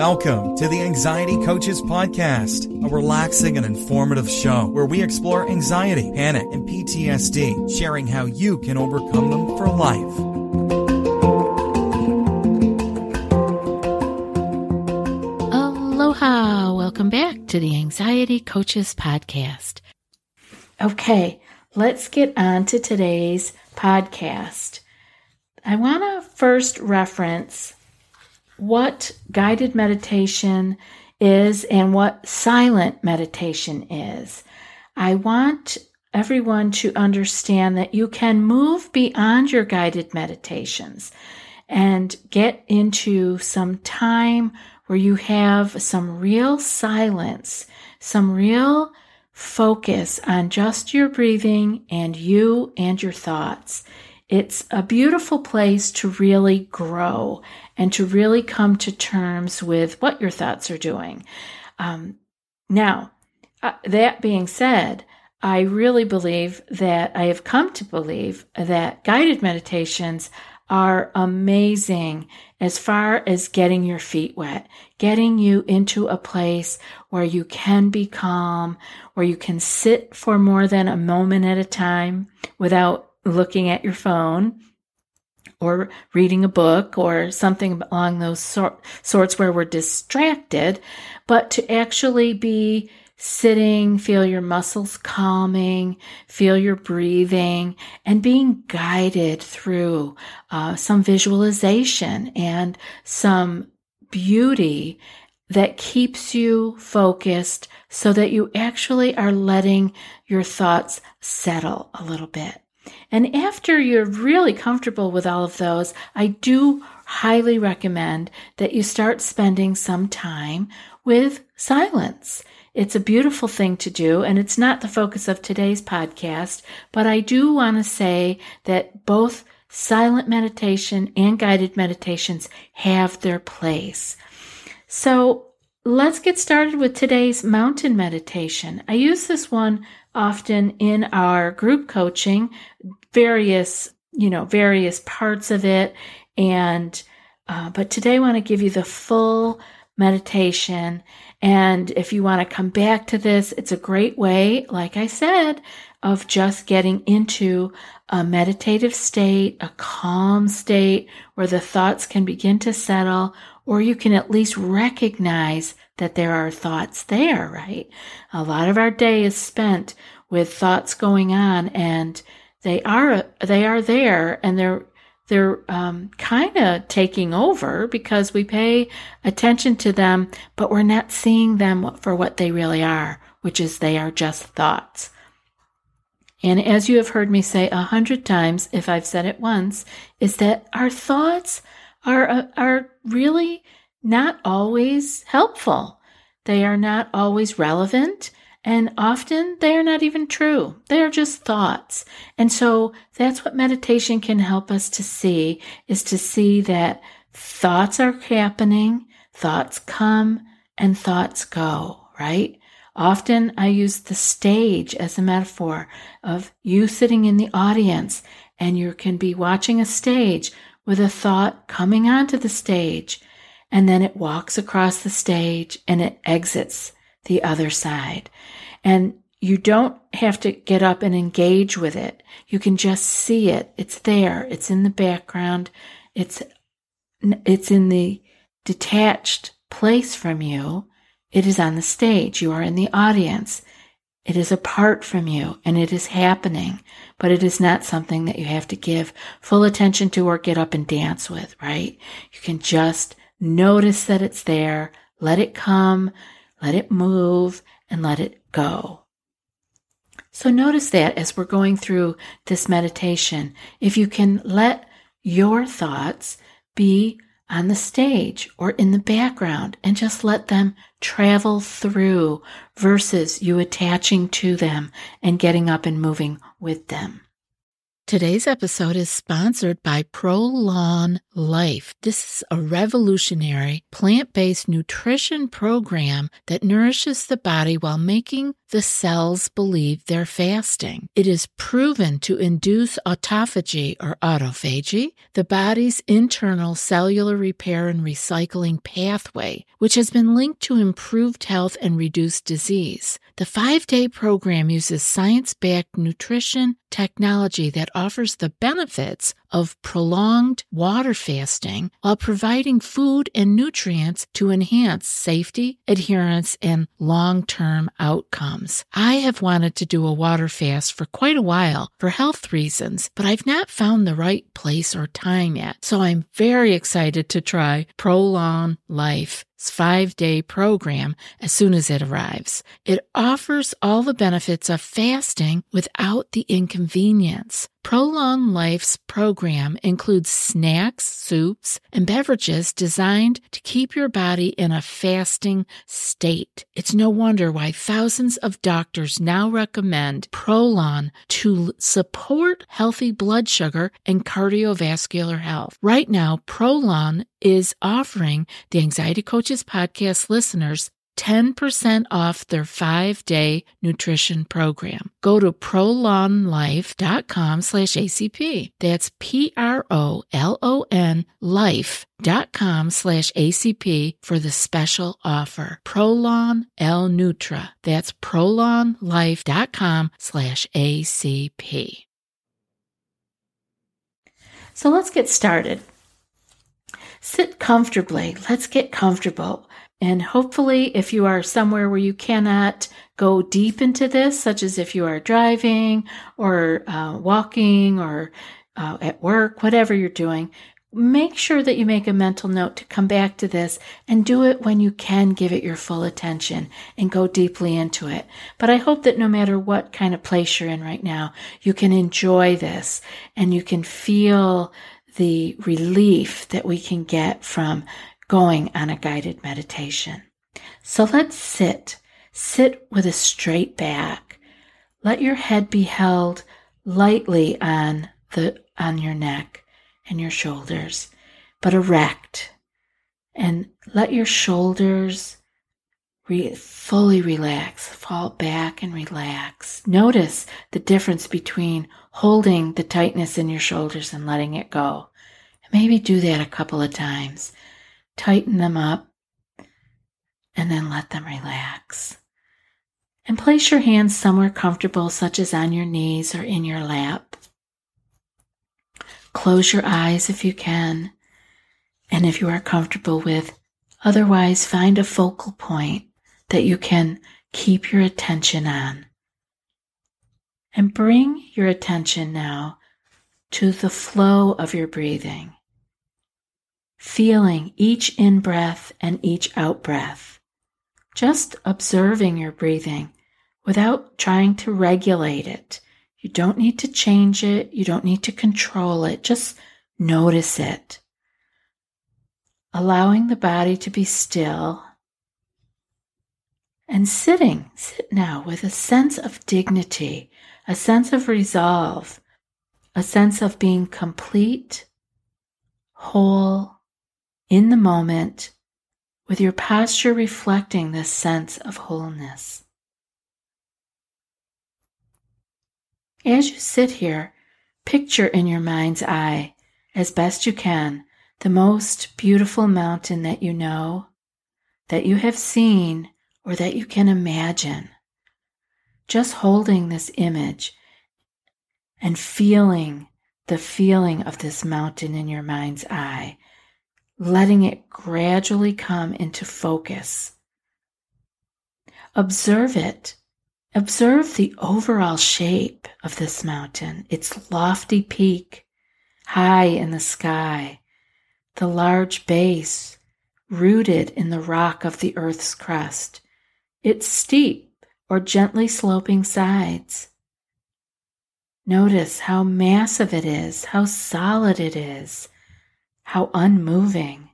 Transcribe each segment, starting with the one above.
Welcome to the Anxiety Coaches Podcast, a relaxing and informative show where we explore anxiety, panic, and PTSD, sharing how you can overcome them for life. Aloha! Welcome back to the Anxiety Coaches Podcast. Okay, let's get on to today's podcast. I want to first reference what guided meditation is and what silent meditation is. I want everyone to understand that you can move beyond your guided meditations and get into some time where you have some real silence, some real focus on just your breathing and you and your thoughts. It's a beautiful place to really grow and to really come to terms with what your thoughts are doing. Um, now, uh, that being said, I really believe that I have come to believe that guided meditations are amazing as far as getting your feet wet, getting you into a place where you can be calm, where you can sit for more than a moment at a time without looking at your phone or reading a book or something along those sort, sorts where we're distracted, but to actually be sitting, feel your muscles calming, feel your breathing, and being guided through uh, some visualization and some beauty that keeps you focused so that you actually are letting your thoughts settle a little bit. And after you're really comfortable with all of those, I do highly recommend that you start spending some time with silence. It's a beautiful thing to do, and it's not the focus of today's podcast, but I do want to say that both silent meditation and guided meditations have their place. So let's get started with today's mountain meditation. I use this one often in our group coaching, various, you know, various parts of it. And, uh, but today I want to give you the full meditation. And if you want to come back to this, it's a great way, like I said, of just getting into a meditative state, a calm state where the thoughts can begin to settle, or you can at least recognize that there are thoughts there, right? A lot of our day is spent with thoughts going on and they are they are there and they're they're um, kind of taking over because we pay attention to them, but we're not seeing them for what they really are, which is they are just thoughts. And as you have heard me say a hundred times, if I've said it once, is that our thoughts are uh, are really not always helpful. They are not always relevant. And often they are not even true. They are just thoughts. And so that's what meditation can help us to see is to see that thoughts are happening, thoughts come and thoughts go, right? Often I use the stage as a metaphor of you sitting in the audience and you can be watching a stage with a thought coming onto the stage and then it walks across the stage and it exits the other side. And you don't have to get up and engage with it. You can just see it. It's there. It's in the background. It's, it's in the detached place from you. It is on the stage. You are in the audience. It is apart from you and it is happening, but it is not something that you have to give full attention to or get up and dance with, right? You can just notice that it's there, let it come, let it move, and let it go. So notice that as we're going through this meditation, if you can let your thoughts be on the stage or in the background and just let them travel through versus you attaching to them and getting up and moving with them. Today's episode is sponsored by Prolon Life. This is a revolutionary plant based nutrition program that nourishes the body while making the cells believe they're fasting. It is proven to induce autophagy or autophagy, the body's internal cellular repair and recycling pathway, which has been linked to improved health and reduced disease. The five day program uses science backed nutrition technology that offers the benefits of prolonged water fasting while providing food and nutrients to enhance safety, adherence, and long term outcomes. I have wanted to do a water fast for quite a while for health reasons, but I've not found the right place or time yet. So I'm very excited to try Prolon Life five day program as soon as it arrives. It offers all the benefits of fasting without the inconvenience. Prolon Life's program includes snacks, soups, and beverages designed to keep your body in a fasting state. It's no wonder why thousands of doctors now recommend Prolon to support healthy blood sugar and cardiovascular health. Right now, Prolon is offering the Anxiety Podcast listeners 10% off their five day nutrition program. Go to prolonlife.com slash ACP. That's P R O L O N life.com slash ACP for the special offer. Prolon L Nutra. That's prolonlife.com slash ACP. So let's get started. Sit comfortably. Let's get comfortable. And hopefully, if you are somewhere where you cannot go deep into this, such as if you are driving or uh, walking or uh, at work, whatever you're doing, make sure that you make a mental note to come back to this and do it when you can give it your full attention and go deeply into it. But I hope that no matter what kind of place you're in right now, you can enjoy this and you can feel the relief that we can get from going on a guided meditation. So let's sit. Sit with a straight back. Let your head be held lightly on the on your neck and your shoulders, but erect. And let your shoulders re- fully relax, fall back and relax. Notice the difference between holding the tightness in your shoulders and letting it go. Maybe do that a couple of times tighten them up, and then let them relax. And place your hands somewhere comfortable, such as on your knees or in your lap. Close your eyes if you can, and if you are comfortable with, otherwise, find a focal point that you can keep your attention on. And bring your attention now to the flow of your breathing feeling each in breath and each out breath. Just observing your breathing without trying to regulate it. You don't need to change it. You don't need to control it. Just notice it. Allowing the body to be still and sitting, sit now with a sense of dignity, a sense of resolve, a sense of being complete, whole, in the moment with your posture reflecting this sense of wholeness. As you sit here, picture in your mind's eye, as best you can, the most beautiful mountain that you know, that you have seen, or that you can imagine. Just holding this image and feeling the feeling of this mountain in your mind's eye letting it gradually come into focus. Observe it. Observe the overall shape of this mountain, its lofty peak, high in the sky, the large base rooted in the rock of the earth's crust, its steep or gently sloping sides. Notice how massive it is, how solid it is, how unmoving,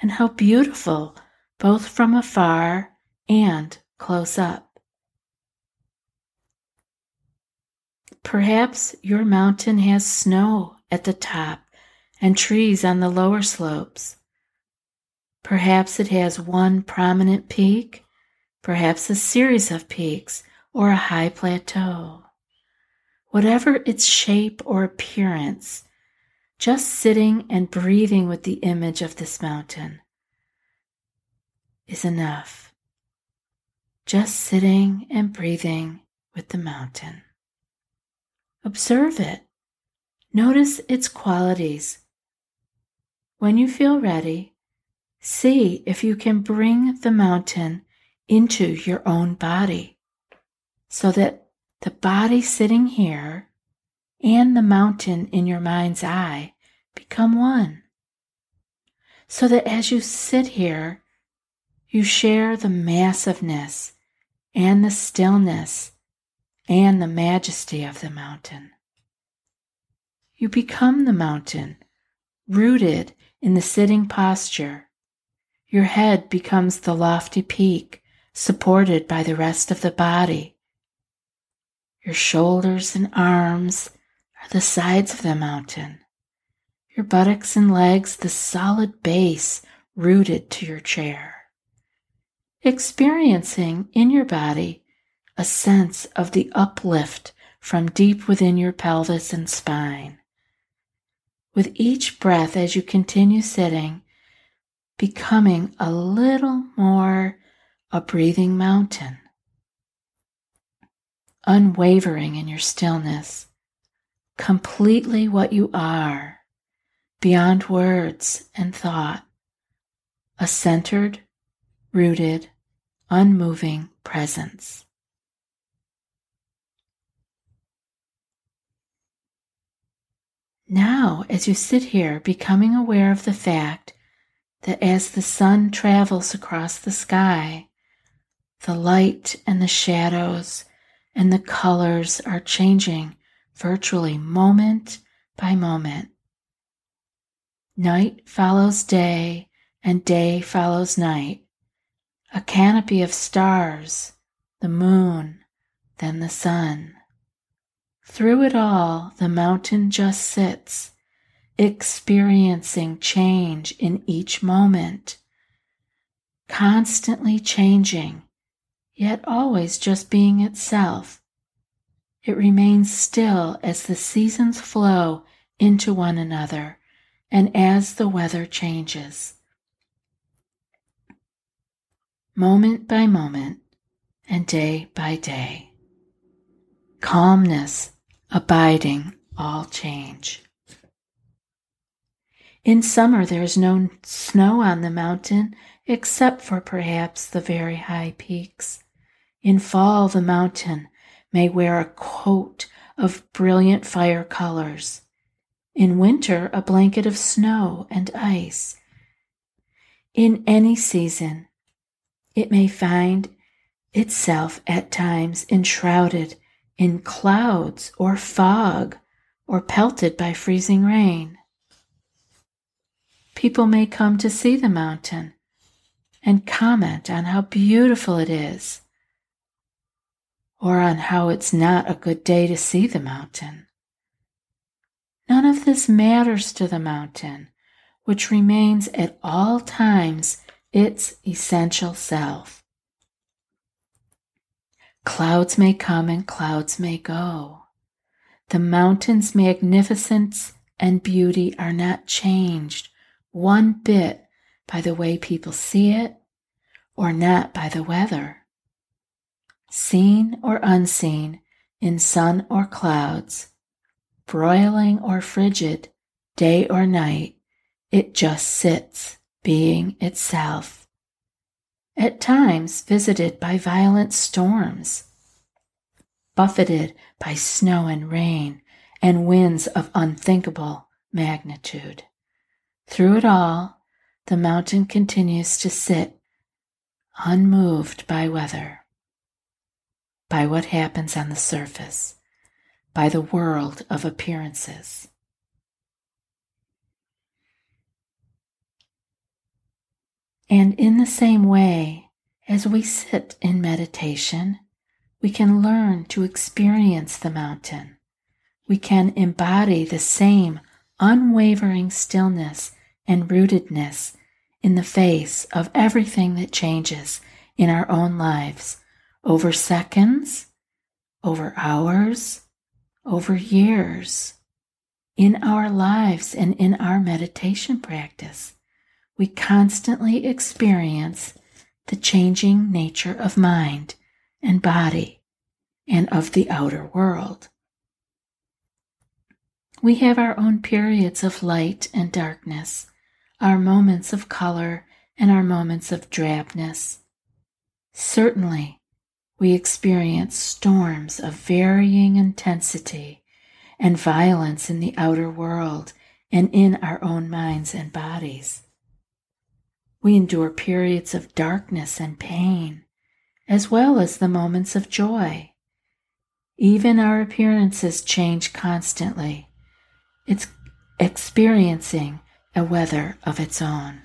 and how beautiful, both from afar and close up. Perhaps your mountain has snow at the top and trees on the lower slopes. Perhaps it has one prominent peak, perhaps a series of peaks, or a high plateau. Whatever its shape or appearance, just sitting and breathing with the image of this mountain is enough. Just sitting and breathing with the mountain. Observe it. Notice its qualities. When you feel ready, see if you can bring the mountain into your own body so that the body sitting here and the mountain in your mind's eye become one. So that as you sit here, you share the massiveness and the stillness and the majesty of the mountain. You become the mountain, rooted in the sitting posture. Your head becomes the lofty peak, supported by the rest of the body. Your shoulders and arms are the sides of the mountain. Your buttocks and legs, the solid base rooted to your chair. Experiencing in your body a sense of the uplift from deep within your pelvis and spine. With each breath as you continue sitting, becoming a little more a breathing mountain, unwavering in your stillness, completely what you are, beyond words and thought, a centered, rooted, unmoving presence. Now, as you sit here, becoming aware of the fact that as the sun travels across the sky, the light and the shadows and the colors are changing virtually moment by moment. Night follows day, and day follows night. A canopy of stars, the moon, then the sun. Through it all, the mountain just sits, experiencing change in each moment, constantly changing, yet always just being itself. It remains still as the seasons flow into one another and as the weather changes. Moment by moment and day by day. Calmness abiding all change. In summer, there is no snow on the mountain except for perhaps the very high peaks. In fall, the mountain may wear a coat of brilliant fire colors. In winter, a blanket of snow and ice. In any season, it may find itself at times enshrouded in clouds or fog or pelted by freezing rain. People may come to see the mountain and comment on how beautiful it is or on how it's not a good day to see the mountain. None of this matters to the mountain, which remains at all times its essential self. Clouds may come and clouds may go. The mountain's magnificence and beauty are not changed one bit by the way people see it or not by the weather. Seen or unseen, in sun or clouds, broiling or frigid, day or night, it just sits, being itself at times visited by violent storms, buffeted by snow and rain and winds of unthinkable magnitude. Through it all, the mountain continues to sit unmoved by weather, by what happens on the surface, by the world of appearances. And in the same way, as we sit in meditation, we can learn to experience the mountain we can embody the same unwavering stillness and rootedness in the face of everything that changes in our own lives over seconds, over hours, over years, in our lives and in our meditation practice. We constantly experience the changing nature of mind and body and of the outer world. We have our own periods of light and darkness, our moments of color and our moments of drabness. Certainly, we experience storms of varying intensity and violence in the outer world and in our own minds and bodies. We endure periods of darkness and pain, as well as the moments of joy. Even our appearances change constantly. It's experiencing a weather of its own.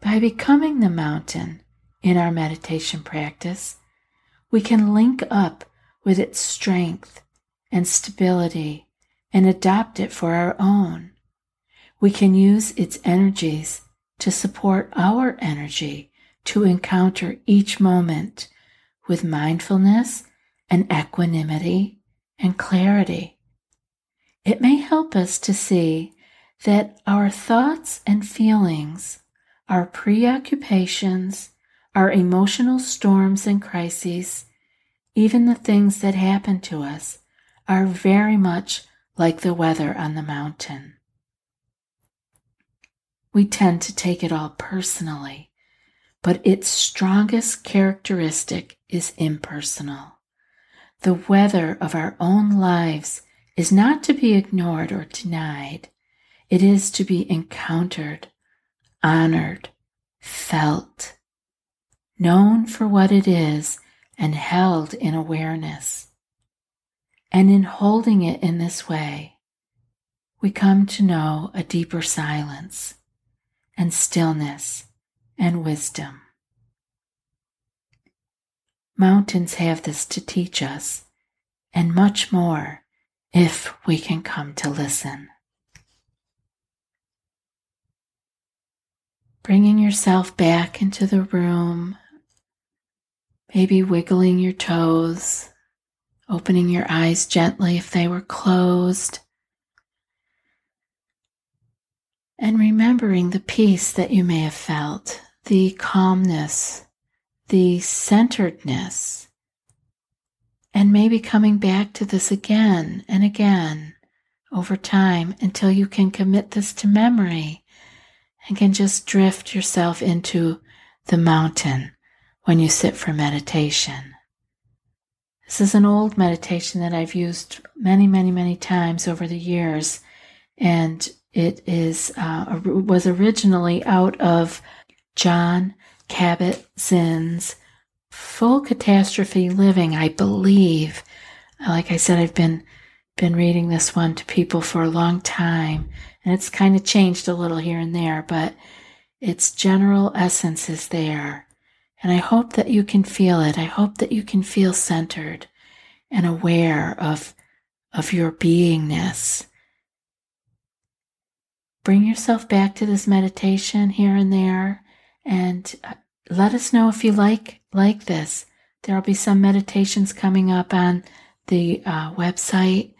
By becoming the mountain in our meditation practice, we can link up with its strength and stability and adopt it for our own. We can use its energies to support our energy to encounter each moment with mindfulness and equanimity and clarity. It may help us to see that our thoughts and feelings, our preoccupations, our emotional storms and crises, even the things that happen to us, are very much like the weather on the mountain. We tend to take it all personally but its strongest characteristic is impersonal. The weather of our own lives is not to be ignored or denied. It is to be encountered, honored, felt, known for what it is, and held in awareness. And in holding it in this way, we come to know a deeper silence and stillness and wisdom. Mountains have this to teach us, and much more if we can come to listen. Bringing yourself back into the room, maybe wiggling your toes, opening your eyes gently if they were closed. And remembering the peace that you may have felt, the calmness, the centeredness, and maybe coming back to this again and again over time until you can commit this to memory and can just drift yourself into the mountain when you sit for meditation. This is an old meditation that I've used many, many, many times over the years, and it is uh, was originally out of John Cabot Zinn's Full Catastrophe Living, I believe. Like I said, I've been been reading this one to people for a long time, and it's kind of changed a little here and there, but its general essence is there. And I hope that you can feel it. I hope that you can feel centered and aware of, of your beingness. Bring yourself back to this meditation here and there and uh, let us know if you like like this. There'll be some meditations coming up on the uh, website.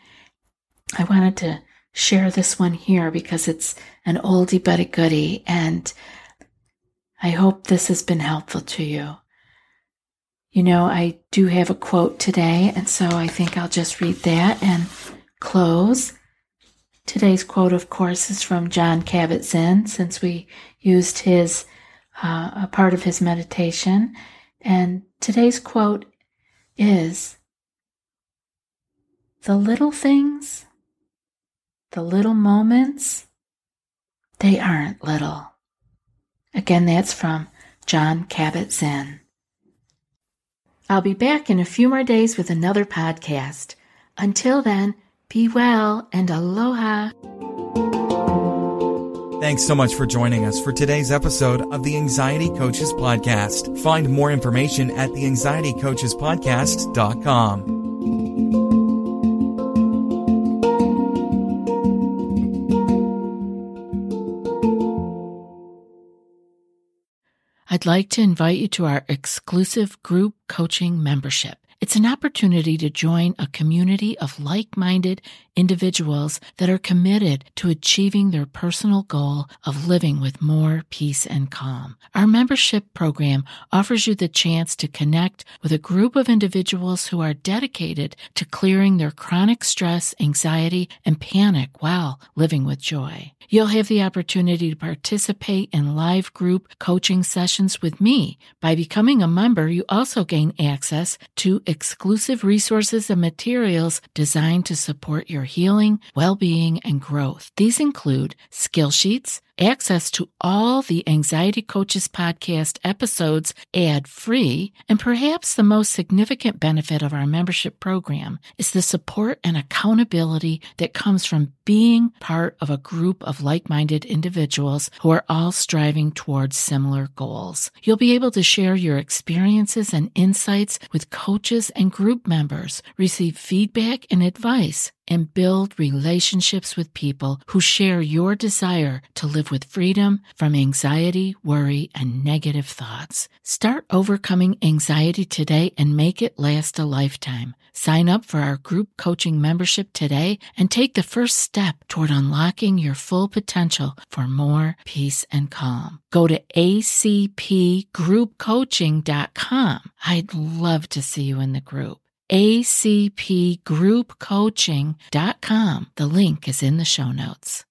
I wanted to share this one here because it's an oldie but a goodie and i hope this has been helpful to you you know i do have a quote today and so i think i'll just read that and close Today's quote, of course, is from Jon Kabat-Zinn, since we used his uh, a part of his meditation. And today's quote is The little things, the little moments, they aren't little. Again, that's from Jon Kabat-Zinn. I'll be back in a few more days with another podcast. Until then, be well and aloha. Thanks so much for joining us for today's episode of the Anxiety Coaches Podcast. Find more information at theanxietycoachespodcast.com. I'd like to invite you to our exclusive group coaching membership. It's an opportunity to join a community of like minded individuals that are committed to achieving their personal goal of living with more peace and calm. Our membership program offers you the chance to connect with a group of individuals who are dedicated to clearing their chronic stress, anxiety, and panic while living with joy. You'll have the opportunity to participate in live group coaching sessions with me. By becoming a member, you also gain access to exclusive resources and materials designed to support your healing, well being, and growth. These include skill sheets, access to all the Anxiety Coaches podcast episodes ad free, and perhaps the most significant benefit of our membership program is the support and accountability that comes from being part of a group of like minded individuals who are all striving towards similar goals. You'll be able to share your experiences and insights with coaches and group members, receive feedback and advice and build relationships with people who share your desire to live with freedom from anxiety, worry, and negative thoughts. Start overcoming anxiety today and make it last a lifetime. Sign up for our group coaching membership today and take the first step toward unlocking your full potential for more peace and calm. Go to acpgroupcoaching.com. I'd love to see you in the group acpgroupcoaching.com. The link is in the show notes.